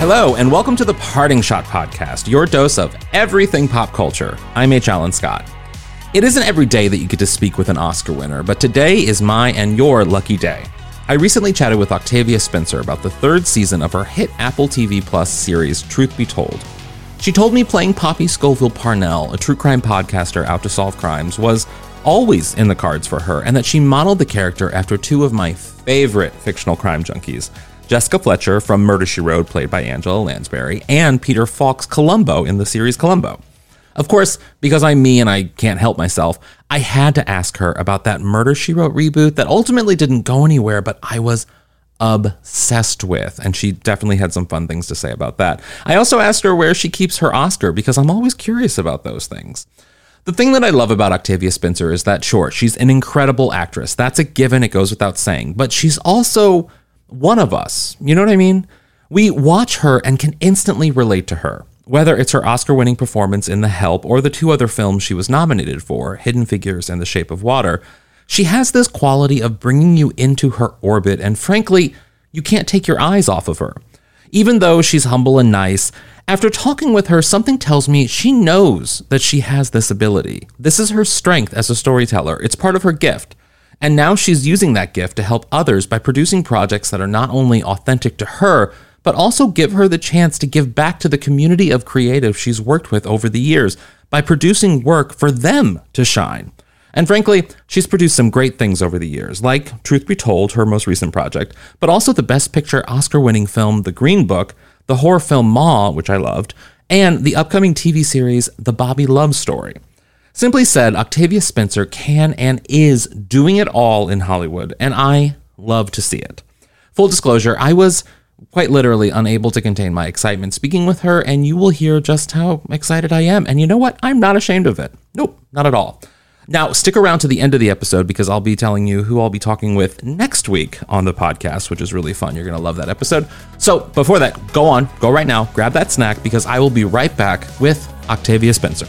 Hello, and welcome to the Parting Shot Podcast, your dose of everything pop culture. I'm H. Alan Scott. It isn't every day that you get to speak with an Oscar winner, but today is my and your lucky day. I recently chatted with Octavia Spencer about the third season of her hit Apple TV Plus series, Truth Be Told. She told me playing Poppy Scoville Parnell, a true crime podcaster out to solve crimes, was always in the cards for her, and that she modeled the character after two of my favorite fictional crime junkies Jessica Fletcher from Murder She Wrote, played by Angela Lansbury, and Peter Falk's Columbo in the series Columbo. Of course, because I'm me and I can't help myself, I had to ask her about that Murder She Wrote reboot that ultimately didn't go anywhere, but I was obsessed with. And she definitely had some fun things to say about that. I also asked her where she keeps her Oscar because I'm always curious about those things. The thing that I love about Octavia Spencer is that, sure, she's an incredible actress. That's a given, it goes without saying. But she's also one of us. You know what I mean? We watch her and can instantly relate to her, whether it's her Oscar winning performance in The Help or the two other films she was nominated for, Hidden Figures and The Shape of Water. She has this quality of bringing you into her orbit, and frankly, you can't take your eyes off of her. Even though she's humble and nice, after talking with her, something tells me she knows that she has this ability. This is her strength as a storyteller, it's part of her gift. And now she's using that gift to help others by producing projects that are not only authentic to her, but also give her the chance to give back to the community of creatives she's worked with over the years by producing work for them to shine. And frankly, she's produced some great things over the years, like Truth Be Told, her most recent project, but also the Best Picture Oscar winning film The Green Book, the horror film Ma, which I loved, and the upcoming TV series The Bobby Love Story. Simply said, Octavia Spencer can and is doing it all in Hollywood, and I love to see it. Full disclosure, I was quite literally unable to contain my excitement speaking with her, and you will hear just how excited I am. And you know what? I'm not ashamed of it. Nope, not at all. Now, stick around to the end of the episode because I'll be telling you who I'll be talking with next week on the podcast, which is really fun. You're going to love that episode. So, before that, go on, go right now, grab that snack because I will be right back with Octavia Spencer.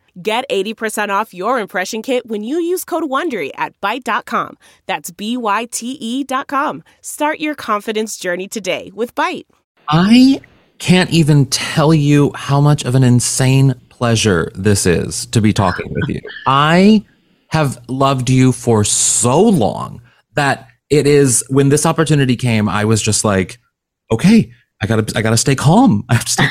Get 80% off your impression kit when you use code WONDERY at Byte.com. That's B-Y-T-E dot com. Start your confidence journey today with Byte. I can't even tell you how much of an insane pleasure this is to be talking with you. I have loved you for so long that it is when this opportunity came, I was just like, okay, I gotta, I gotta stay calm. I have to stay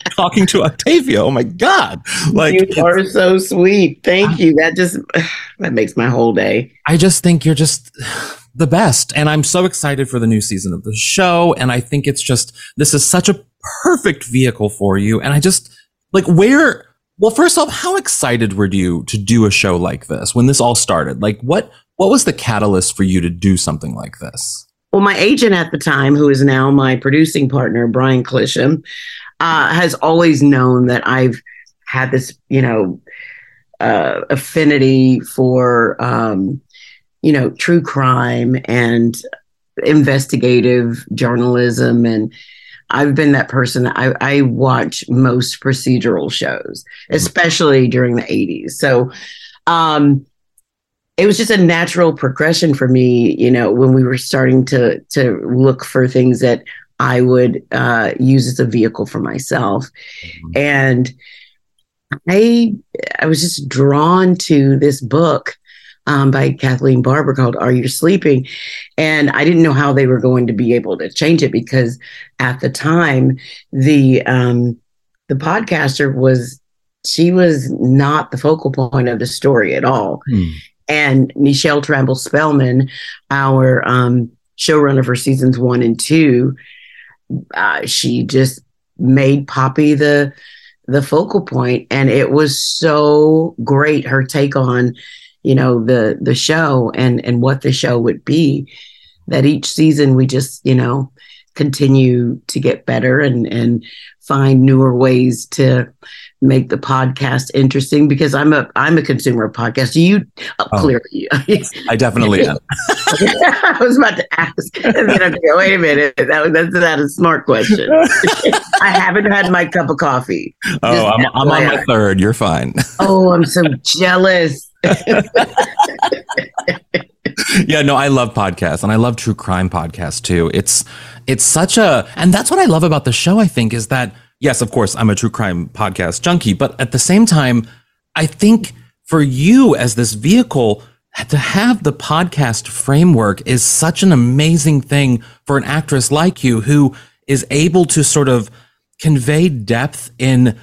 talking to Octavia. Oh my God. Like you are so sweet. Thank I, you. That just, that makes my whole day. I just think you're just the best. And I'm so excited for the new season of the show. And I think it's just, this is such a perfect vehicle for you. And I just like where, well, first off, how excited were you to do a show like this when this all started? Like what, what was the catalyst for you to do something like this? Well, my agent at the time, who is now my producing partner, Brian Clisham, uh, has always known that I've had this, you know, uh, affinity for, um, you know, true crime and investigative journalism. And I've been that person. I, I watch most procedural shows, mm-hmm. especially during the 80s. So, um, it was just a natural progression for me, you know, when we were starting to to look for things that I would uh, use as a vehicle for myself. Mm-hmm. And I I was just drawn to this book um, by Kathleen Barber called "Are You Sleeping," and I didn't know how they were going to be able to change it because at the time the um, the podcaster was she was not the focal point of the story at all. Hmm. And Nichelle Tramble Spellman, our um, showrunner for seasons one and two, uh, she just made Poppy the the focal point, and it was so great. Her take on, you know, the the show and and what the show would be. That each season we just, you know, continue to get better and and find newer ways to make the podcast interesting because I'm a I'm a consumer of podcasts. You oh, oh. clearly? I definitely am. I was about to ask, and then I go, wait a minute, that, that's not a smart question. I haven't had my cup of coffee. Oh, I'm, I'm on my third. You're fine. oh, I'm so jealous. yeah, no, I love podcasts and I love true crime podcasts too. It's it's such a and that's what I love about the show, I think, is that yes, of course, I'm a true crime podcast junkie, but at the same time, I think for you as this vehicle to have the podcast framework is such an amazing thing for an actress like you who is able to sort of convey depth in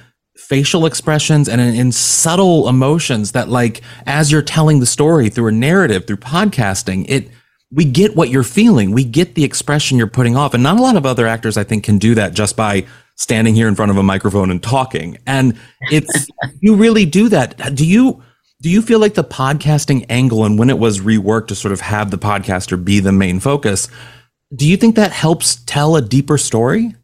facial expressions and in, in, subtle emotions that like as you're telling the story through a narrative through podcasting it we get what you're feeling. We get the expression you're putting off. And not a lot of other actors i think can do that just by standing here in front of a microphone and talking. And it's you really do that. Do you do you feel like the podcasting angle and when it was reworked to sort of have the podcaster be the main focus do you think that helps tell a deeper story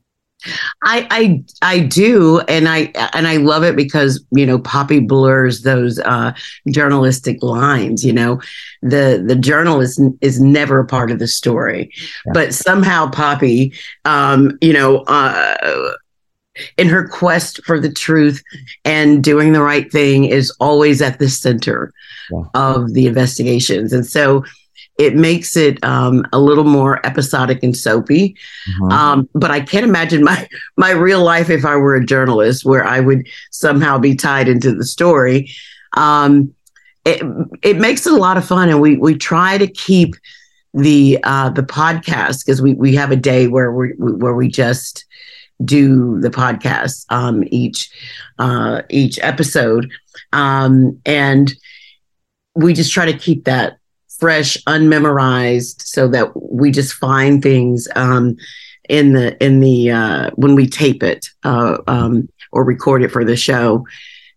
I, I I do, and I and I love it because you know Poppy blurs those uh, journalistic lines. You know, the the journalist is never a part of the story, yeah. but somehow Poppy, um, you know, uh, in her quest for the truth and doing the right thing, is always at the center yeah. of the investigations, and so it makes it um, a little more episodic and soapy. Mm-hmm. Um, but I can't imagine my my real life if I were a journalist, where I would somehow be tied into the story. Um, it it makes it a lot of fun, and we we try to keep the uh, the podcast because we we have a day where we where we just do the podcast um, each uh, each episode, um, and we just try to keep that fresh, unmemorized, so that we just find things um, in the in the uh, when we tape it uh, um, or record it for the show.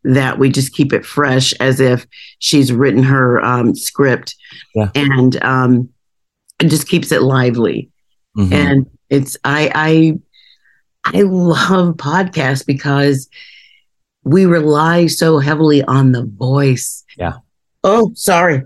That we just keep it fresh as if she's written her um, script, yeah. and um, it just keeps it lively. Mm-hmm. And it's I I I love podcasts because we rely so heavily on the voice. Yeah. Oh, sorry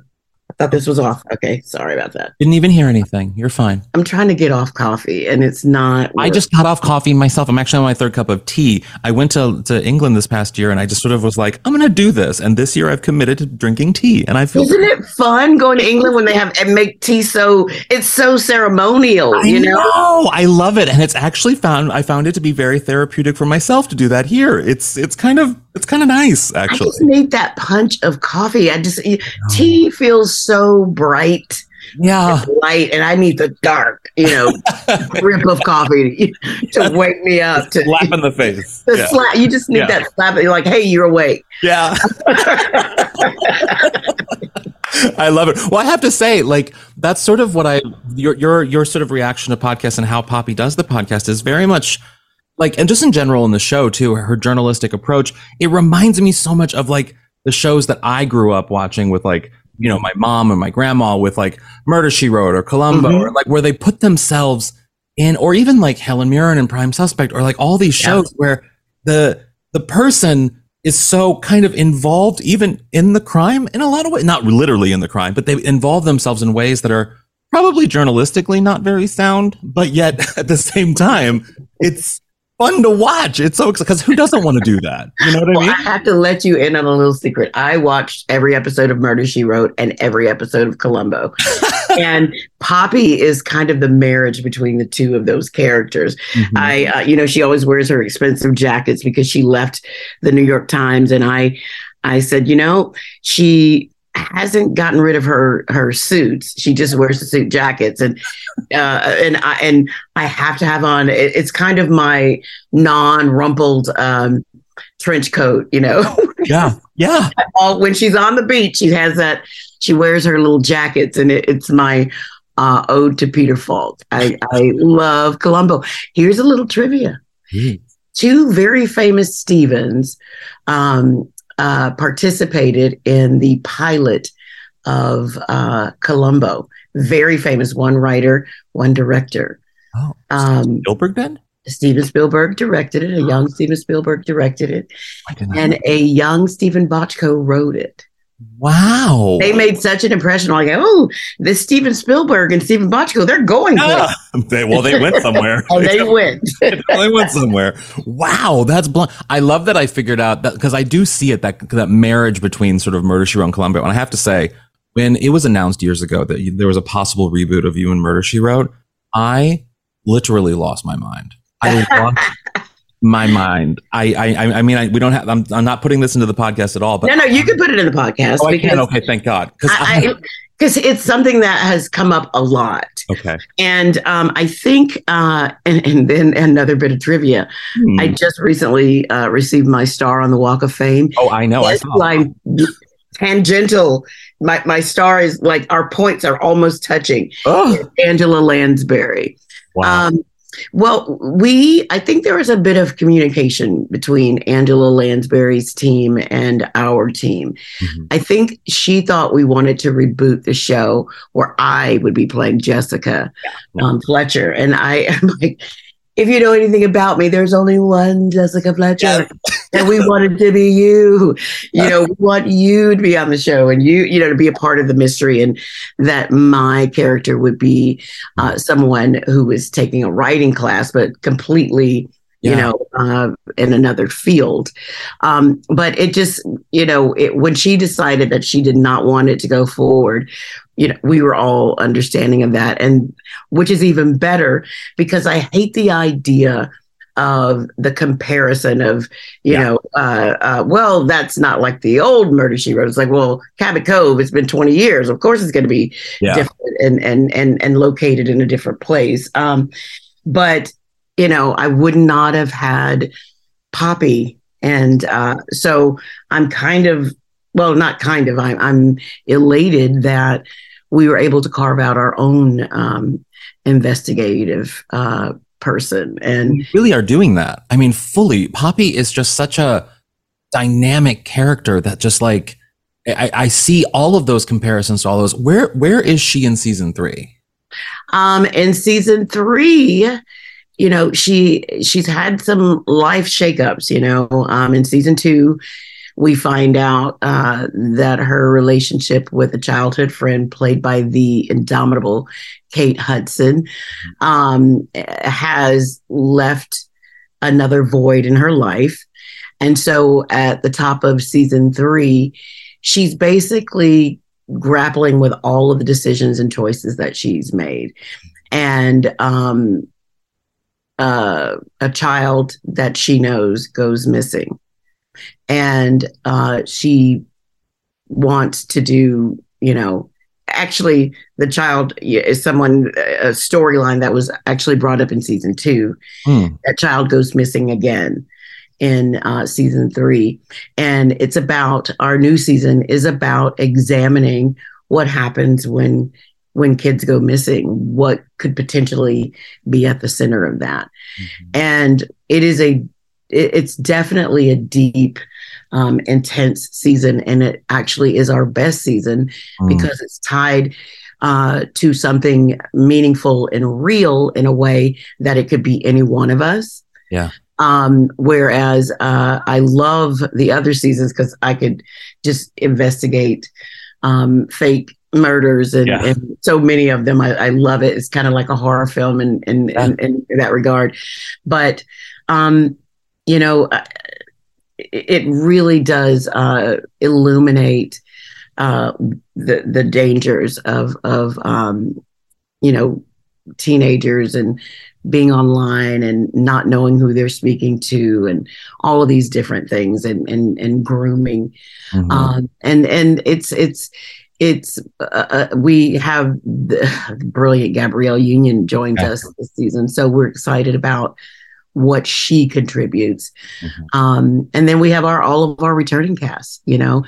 thought this was off. Okay, sorry about that. Didn't even hear anything. You're fine. I'm trying to get off coffee and it's not. I just got off coffee myself. I'm actually on my third cup of tea. I went to, to England this past year and I just sort of was like, I'm going to do this. And this year I've committed to drinking tea. And I feel. Isn't it fun going to England when they have and make tea so it's so ceremonial, I you know? know? I love it. And it's actually found, I found it to be very therapeutic for myself to do that here. It's, it's kind of, it's kind of nice actually. I just need that punch of coffee. I just, tea oh. feels so bright yeah light and i need the dark you know grip of coffee to wake me up to slap in the face the yeah. slap you just need yeah. that slap you're like hey you're awake yeah I love it. Well, I have to say, like, that's sort of what I your your your sort of reaction to podcast and how Poppy does the podcast is very much like, and just in general in the show too, her journalistic approach. It reminds me so much of like the shows that I grew up watching with like you know, my mom and my grandma with like Murder She Wrote or Columbo mm-hmm. or like where they put themselves in, or even like Helen Mirren and Prime Suspect or like all these shows yeah. where the the person is so kind of involved even in the crime in a lot of ways, not literally in the crime, but they involve themselves in ways that are probably journalistically not very sound, but yet at the same time, it's fun to watch. It's so because who doesn't want to do that? You know what well, I mean? I have to let you in on a little secret. I watched every episode of Murder She Wrote and every episode of Columbo. and Poppy is kind of the marriage between the two of those characters. Mm-hmm. I, uh, you know, she always wears her expensive jackets because she left the New York Times, and I, I said, you know, she hasn't gotten rid of her her suits. She just wears the suit jackets, and uh, and I and I have to have on. It, it's kind of my non rumpled um, trench coat, you know. Yeah, yeah. All, when she's on the beach, she has that. She wears her little jackets, and it, it's my uh, ode to Peter Falk. I, I love Columbo. Here's a little trivia. Mm. Two very famous Stevens um, uh, participated in the pilot of uh, Columbo. Very famous, one writer, one director. Oh, um, Spielberg then? Steven Spielberg directed it. A young Steven Spielberg directed it, and a young Steven Bochco wrote it. Wow. They made such an impression. Like, oh, this Steven Spielberg and Steven Bochco, they're going. Yeah. they, well, they went somewhere. oh, they went. they went somewhere. Wow, that's blunt. I love that I figured out that because I do see it that that marriage between sort of Murder She Wrote and Columbo. And I have to say, when it was announced years ago that there was a possible reboot of You and Murder She Wrote, I literally lost my mind. I lost my mind. I, I, I mean, I, we don't have. I'm, I'm not putting this into the podcast at all. But no, no, you can put it in the podcast. Oh, I can. Okay, thank God. Because because it's something that has come up a lot. Okay. And um, I think, uh, and, and then another bit of trivia. Hmm. I just recently uh, received my star on the Walk of Fame. Oh, I know. I saw. Like tangential. My my star is like our points are almost touching. Oh. Angela Lansbury. Wow. Um, well, we, I think there was a bit of communication between Angela Lansbury's team and our team. Mm-hmm. I think she thought we wanted to reboot the show where I would be playing Jessica yeah. um, Fletcher. And I am like, if you know anything about me, there's only one Jessica Fletcher, yeah. And we wanted to be you. You know, we want you to be on the show, and you, you know, to be a part of the mystery, and that my character would be uh, someone who was taking a writing class, but completely you yeah. know, uh, in another field. Um, but it just, you know, it, when she decided that she did not want it to go forward, you know, we were all understanding of that. And which is even better because I hate the idea of the comparison of, you yeah. know, uh, uh, well, that's not like the old murder she wrote. It's like, well, Cabot Cove, it's been 20 years. Of course it's going to be yeah. different and, and, and, and located in a different place. Um, but you know, I would not have had Poppy. And uh, so I'm kind of, well, not kind of, I'm, I'm elated that we were able to carve out our own um, investigative uh, person. And we really are doing that. I mean, fully. Poppy is just such a dynamic character that just like, I, I see all of those comparisons to all those. Where where is she in season three? Um, in season three, you know, she she's had some life shakeups. You know, um, in season two, we find out uh, that her relationship with a childhood friend, played by the indomitable Kate Hudson, um, has left another void in her life. And so, at the top of season three, she's basically grappling with all of the decisions and choices that she's made. And um, uh, a child that she knows goes missing. And uh, she wants to do, you know, actually, the child is someone, a storyline that was actually brought up in season two. Hmm. That child goes missing again in uh, season three. And it's about our new season is about examining what happens when when kids go missing, what could potentially be at the center of that. Mm-hmm. And it is a, it's definitely a deep, um, intense season. And it actually is our best season mm. because it's tied uh, to something meaningful and real in a way that it could be any one of us. Yeah. Um, whereas uh, I love the other seasons because I could just investigate um, fake murders and, yeah. and, so many of them. I, I love it. It's kind of like a horror film in in, yeah. in, in that regard. But um, you know, uh, it really does uh, illuminate uh, the the dangers of of um, you know teenagers and being online and not knowing who they're speaking to and all of these different things and and, and grooming mm-hmm. um, and and it's it's it's uh, uh we have the brilliant Gabrielle Union joined yeah. us this season, so we're excited about what she contributes. Mm-hmm. Um, and then we have our all of our returning cast. You know,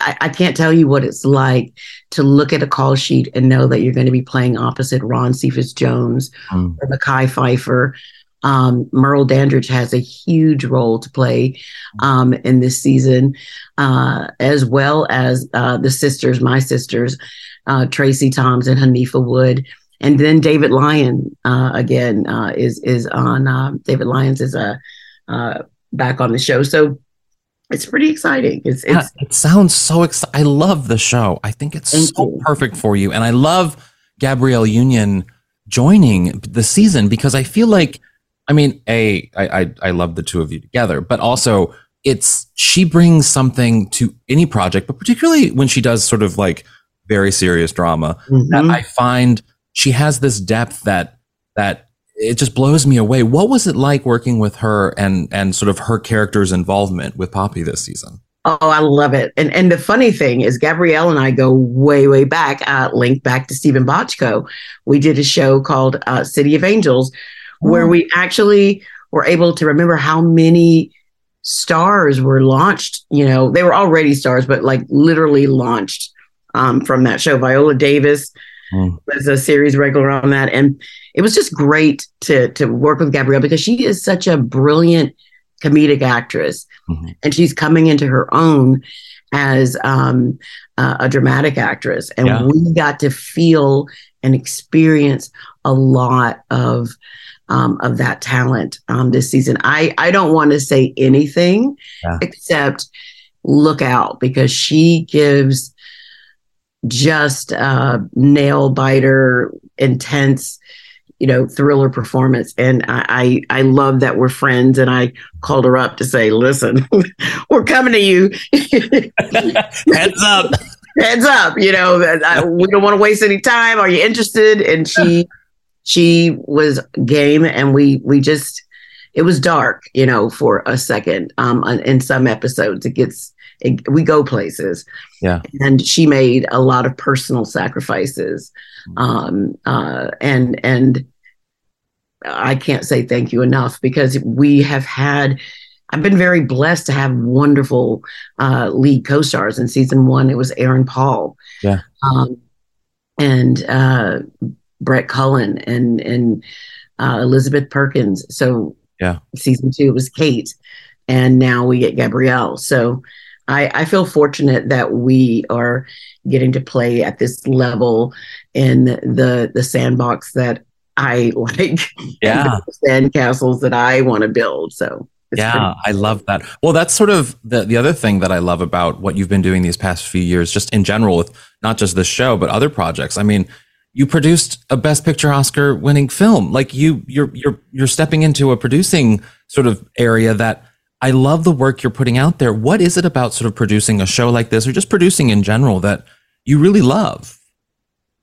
I, I, can't tell you what it's like to look at a call sheet and know that you're going to be playing opposite Ron Cephas Jones mm. or Mekhi Phifer. Um, Merle Dandridge has a huge role to play um, in this season, uh, as well as uh, the sisters, my sisters, uh, Tracie Thoms and Haneefah Wood. And then David Lyon uh, again uh, is is on. Uh, David Lyons is a back on the show. So it's pretty exciting. It's, it's yeah, it sounds so exciting. I love the show. I think it's so you. perfect for you, and I love Gabrielle Union joining the season because I feel like, I mean, a I I, I love the two of you together, but also it's she brings something to any project, but particularly when she does sort of like very serious drama mm-hmm. that I find she has this depth that that it just blows me away. What was it like working with her and and sort of her character's involvement with Poppy this season? Oh, I love it. And and the funny thing is Gabrielle and I go way, way back, uh, linked back to Steven Bochco. We did a show called uh, City of Angels, oh. where we actually were able to remember how many stars were launched. You know, they were already stars, but like literally launched um, from that show. Viola Davis mm. was a series regular on that. And it was just great to to work with Gabrielle because she is such a brilliant comedic actress, mm-hmm. and she's coming into her own as um, uh, a dramatic actress, and yeah. we got to feel and experience a lot of um, of that talent um, this season. I I don't want to say anything yeah. except look out because she gives just uh, nail biter, intense you know, thriller performance. And I, I, I love that we're friends. And I called her up to say, listen, we're coming to you. Heads up. Heads up. You know, I, we don't want to waste any time. Are you interested? And she, she was game and we, we just, it was dark, you know, for a second. Um, in some episodes, it gets, it, we go places. Yeah. And she made a lot of personal sacrifices um, uh, and and I can't say thank you enough because we have had. I've been very blessed to have wonderful uh, lead co-stars in season one. It was Aaron Paul, yeah, um, and uh, Brett Cullen and and uh, Elizabeth Perkins. So yeah, season two was Kate, and now we get Gabrielle. So I, I feel fortunate that we are getting to play at this level in the the sandbox that I like. Yeah, sand castles that I want to build. So yeah, I love that. Well, that's sort of the the other thing that I love about what you've been doing these past few years, just in general, with not just this show but other projects. I mean, you produced a Best Picture Oscar winning film. Like you, you're you're you're stepping into a producing sort of area that I love the work you're putting out there. What is it about sort of producing a show like this or just producing in general that you really love?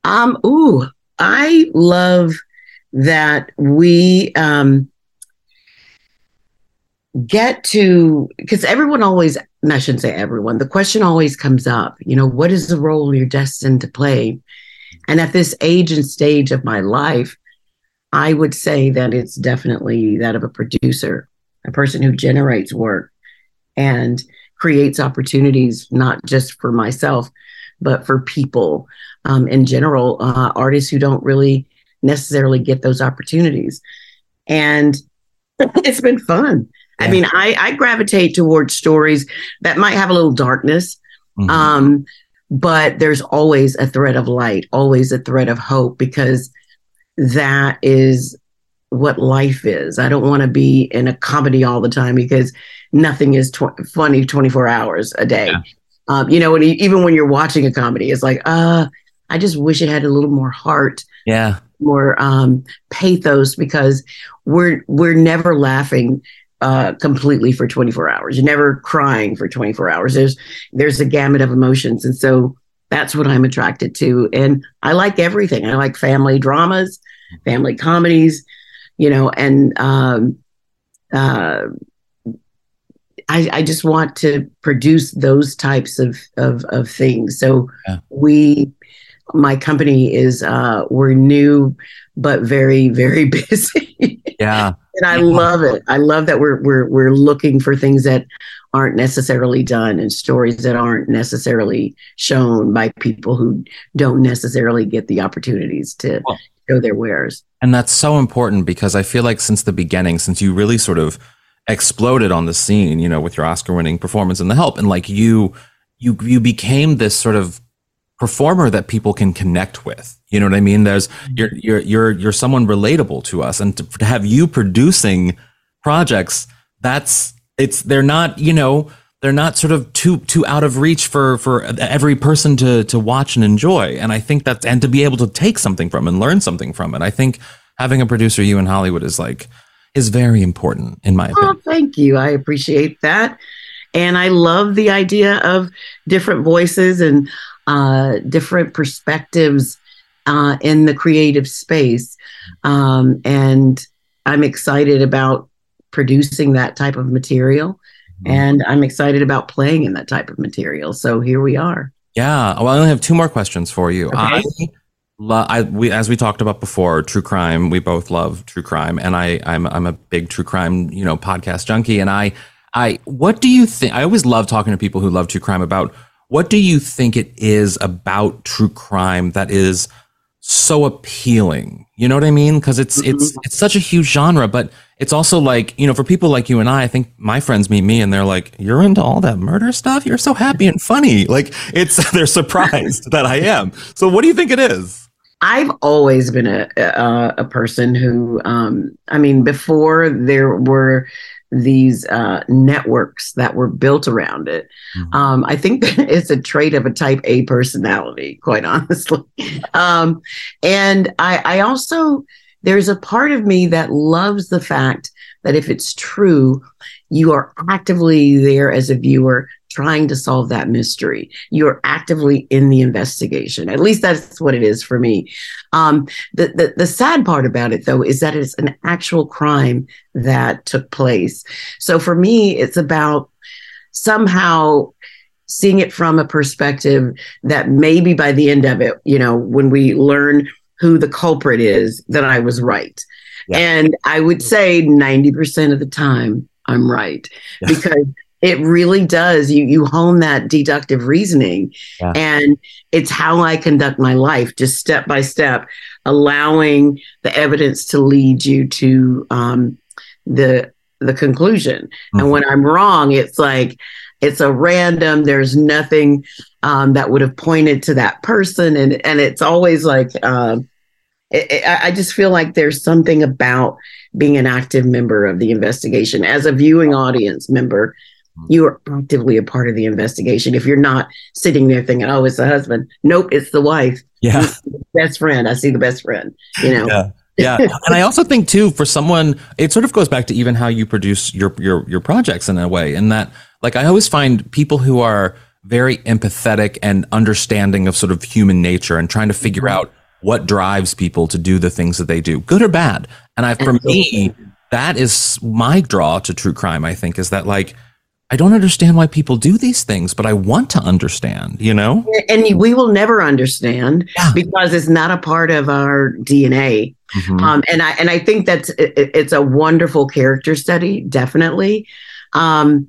Um, ooh, I love that we um get to because everyone always I shouldn't say everyone, the question always comes up, you know, what is the role you're destined to play? And at this age and stage of my life, I would say that it's definitely that of a producer a person who generates work and creates opportunities, not just for myself, but for people um, in general, uh, artists who don't really necessarily get those opportunities. And it's been fun. Yeah. I mean, I, I, gravitate towards stories that might have a little darkness, mm-hmm. um, but there's always a thread of light, always a thread of hope, because that is what life is. I don't want to be in a comedy all the time because nothing is tw- funny 24 hours a day. Yeah. Um, you know, and even when you're watching a comedy, it's like, uh, I just wish it had a little more heart. Yeah. More um, pathos because we're we're never laughing uh, completely for 24 hours. You're never crying for 24 hours. There's there's a gamut of emotions, and so that's what I'm attracted to. And I like everything. I like family dramas, family comedies, you know, and um, uh, I, I just want to produce those types of of, of things. So yeah. we, my company is uh, we're new, but very very busy. Yeah, and I love it. I love that we're we're we're looking for things that aren't necessarily done and stories that aren't necessarily shown by people who don't necessarily get the opportunities to well, show their wares. And that's so important because I feel like since the beginning, since you really sort of exploded on the scene, you know, with your Oscar winning performance in The Help. And like you, you, you became this sort of performer that people can connect with. You know what I mean? There's, mm-hmm. you're, you're, you're, you're someone relatable to us. And to, to have you producing projects, that's, it's, they're not, you know, they're not sort of too too out of reach for for every person to to watch and enjoy and i think that and to be able to take something from and learn something from it i think having a producer you in hollywood is like is very important in my opinion. Oh, thank you. I appreciate that. And I love the idea of different voices and uh, different perspectives uh, in the creative space. Um, and I'm excited about producing that type of material. Mm-hmm. And I'm excited about playing in that type of material. So here we are. Yeah. Well, I only have two more questions for you. Okay. I lo- I, we, as we talked about before, true crime. We both love true crime, and I, I'm, I'm a big true crime, you know, podcast junkie. And I, I, what do you think? I always love talking to people who love true crime about what do you think it is about true crime that is so appealing. You know what I mean? Because it's mm-hmm. it's it's such a huge genre, but it's also like you know for people like you and I. I think my friends meet me and they're like, "You're into all that murder stuff. You're so happy and funny." Like it's they're surprised that I am. So what do you think it is? I've always been a a, a person who, um, I mean, before there were these uh, networks that were built around it. Mm-hmm. Um, I think that it's a trait of a type A personality, quite honestly. Um, and I, I also, there's a part of me that loves the fact that if it's true, you are actively there as a viewer trying to solve that mystery. You're actively in the investigation. At least that's what it is for me. Um, the, the, the sad part about it, though, is that it's an actual crime that took place. So for me, it's about somehow seeing it from a perspective that maybe by the end of it, you know, when we learn who the culprit is, that I was right. Yeah. And I would say 90% of the time, I'm right yeah. because it really does. You you hone that deductive reasoning, yeah. and it's how I conduct my life, just step by step, allowing the evidence to lead you to um, the the conclusion. Mm-hmm. And when I'm wrong, it's like it's a random. There's nothing um, that would have pointed to that person, and and it's always like. Uh, it, it, I just feel like there's something about being an active member of the investigation as a viewing audience member you are actively a part of the investigation. If you're not sitting there thinking, "Oh, it's the husband," nope, it's the wife. Yeah, best friend. I see the best friend. You know. Yeah. yeah and i also think too for someone it sort of goes back to even how you produce your your your projects in a way in that like i always find people who are very empathetic and understanding of sort of human nature and trying to figure mm-hmm. out what drives people to do the things that they do good or bad and i for me that is my draw to true crime i think is that like I don't understand why people do these things, but I want to understand, you know? And we will never understand yeah. because it's not a part of our DNA. Mm-hmm. Um, and I and I think that's it, it's a wonderful character study, definitely. Um,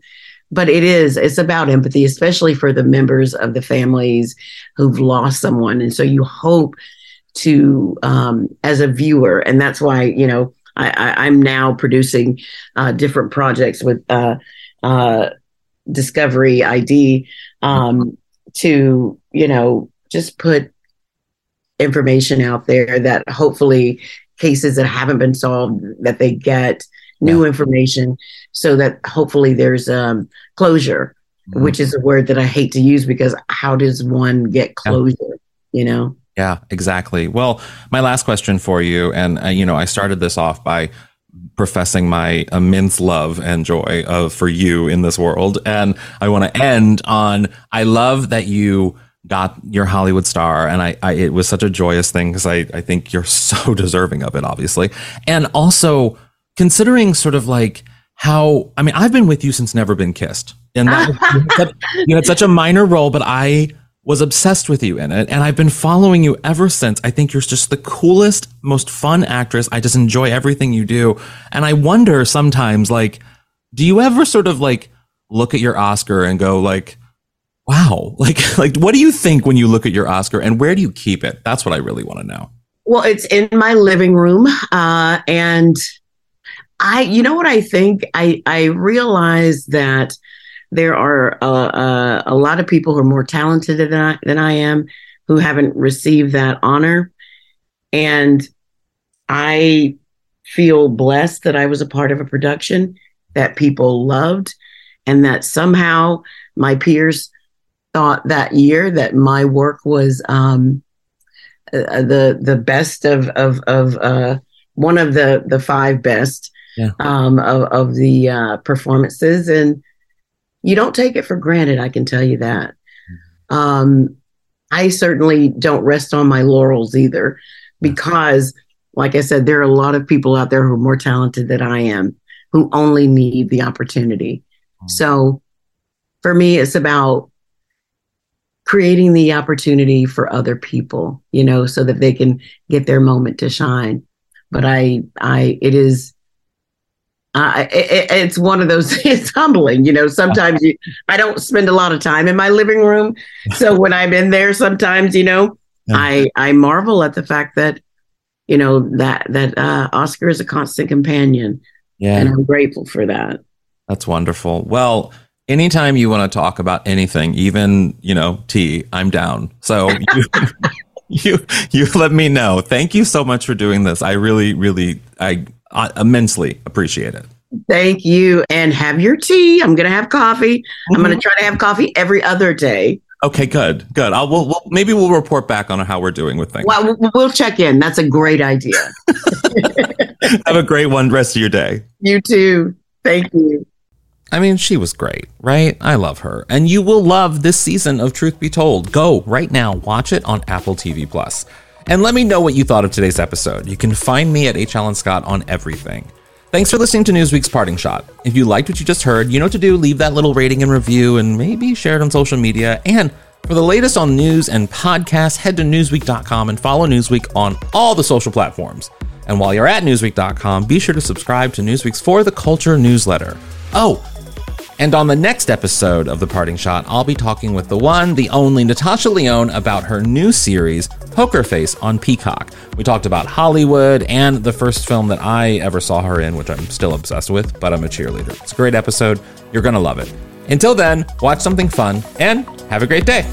but it is it's about empathy, especially for the members of the families who've lost someone, and so you hope to um, as a viewer, and that's why you know I, I am now producing uh, different projects with. Uh, uh, Discovery ID um, to, you know, just put information out there that hopefully cases that haven't been solved that they get new yeah. information so that hopefully there's um, closure mm-hmm. which is a word that i hate to use because how does one get closure yeah. you know yeah exactly well my last question for you and uh, you know i started this off by professing my immense love and joy of for you in this world. And I want to end on I love that you got your Hollywood star. And I, I it was such a joyous thing because I, I think you're so deserving of it, obviously. And also considering sort of like how, I mean, I've been with you since Never Been Kissed. And that, you had such a minor role, but I was obsessed with you in it. And I've been following you ever since. I think you're just the coolest, most fun actress. I just enjoy everything you do. And I wonder sometimes, like, do you ever sort of like look at your Oscar and go like, wow, like, like, what do you think when you look at your Oscar and where do you keep it? That's what I really want to know. Well, it's in my living room. Uh, and I, you know what I think? I, I realize that there are uh, uh, a lot of people who are more talented than I, than I am who haven't received that honor. And I feel blessed that I was a part of a production that people loved and that somehow my peers thought that year that my work was um, uh, the the best of of of uh, one of the the five best yeah. um, of of the uh, performances, and you don't take it for granted. I can tell you that. Um, I certainly don't rest on my laurels either, because, like I said, there are a lot of people out there who are more talented than I am, who only need the opportunity. Mm. So, for me, it's about creating the opportunity for other people, you know, so that they can get their moment to shine. But I, I, it is uh, it, it's one of those it's humbling you know sometimes you i don't spend a lot of time in my living room. So when i'm in there sometimes you know yeah. i i marvel at the fact that you know that that uh, oscar is a constant companion. Yeah. And i'm grateful for that. That's wonderful. Well anytime you want to talk about anything even you know tea i'm down. So you, you you let me know. Thank you so much for doing this. I really really i I immensely appreciate it. Thank you. And have your tea. I'm going to have coffee. Mm-hmm. I'm going to try to have coffee every other day. Okay, good, good. I'll we'll, we'll, maybe we'll report back on how we're doing with things. Well, we'll check in. That's a great idea. have a great one rest of your day. You too. Thank you. I mean, she was great, right? I love her. And you will love this season of Truth Be Told. Go right now, watch it on Apple TV Plus. And let me know what you thought of today's episode. You can find me at H. Alan Scott on everything. Thanks for listening to Newsweek's Parting Shot. If you liked what you just heard, you know what to do. Leave that little rating and review and maybe share it on social media. And for the latest on news and podcasts, head to Newsweek.com and follow Newsweek on all the social platforms. And while you're at Newsweek.com, be sure to subscribe to Newsweek's For the Culture newsletter. Oh, and on the next episode of The Parting Shot, I'll be talking with the one, the only Natasha Lyonne about her new series, Poker Face, on Peacock. We talked about Hollywood and the first film that I ever saw her in, which I'm still obsessed with, but I'm a cheerleader. It's a great episode. You're going to love it. Until then, watch something fun and have a great day.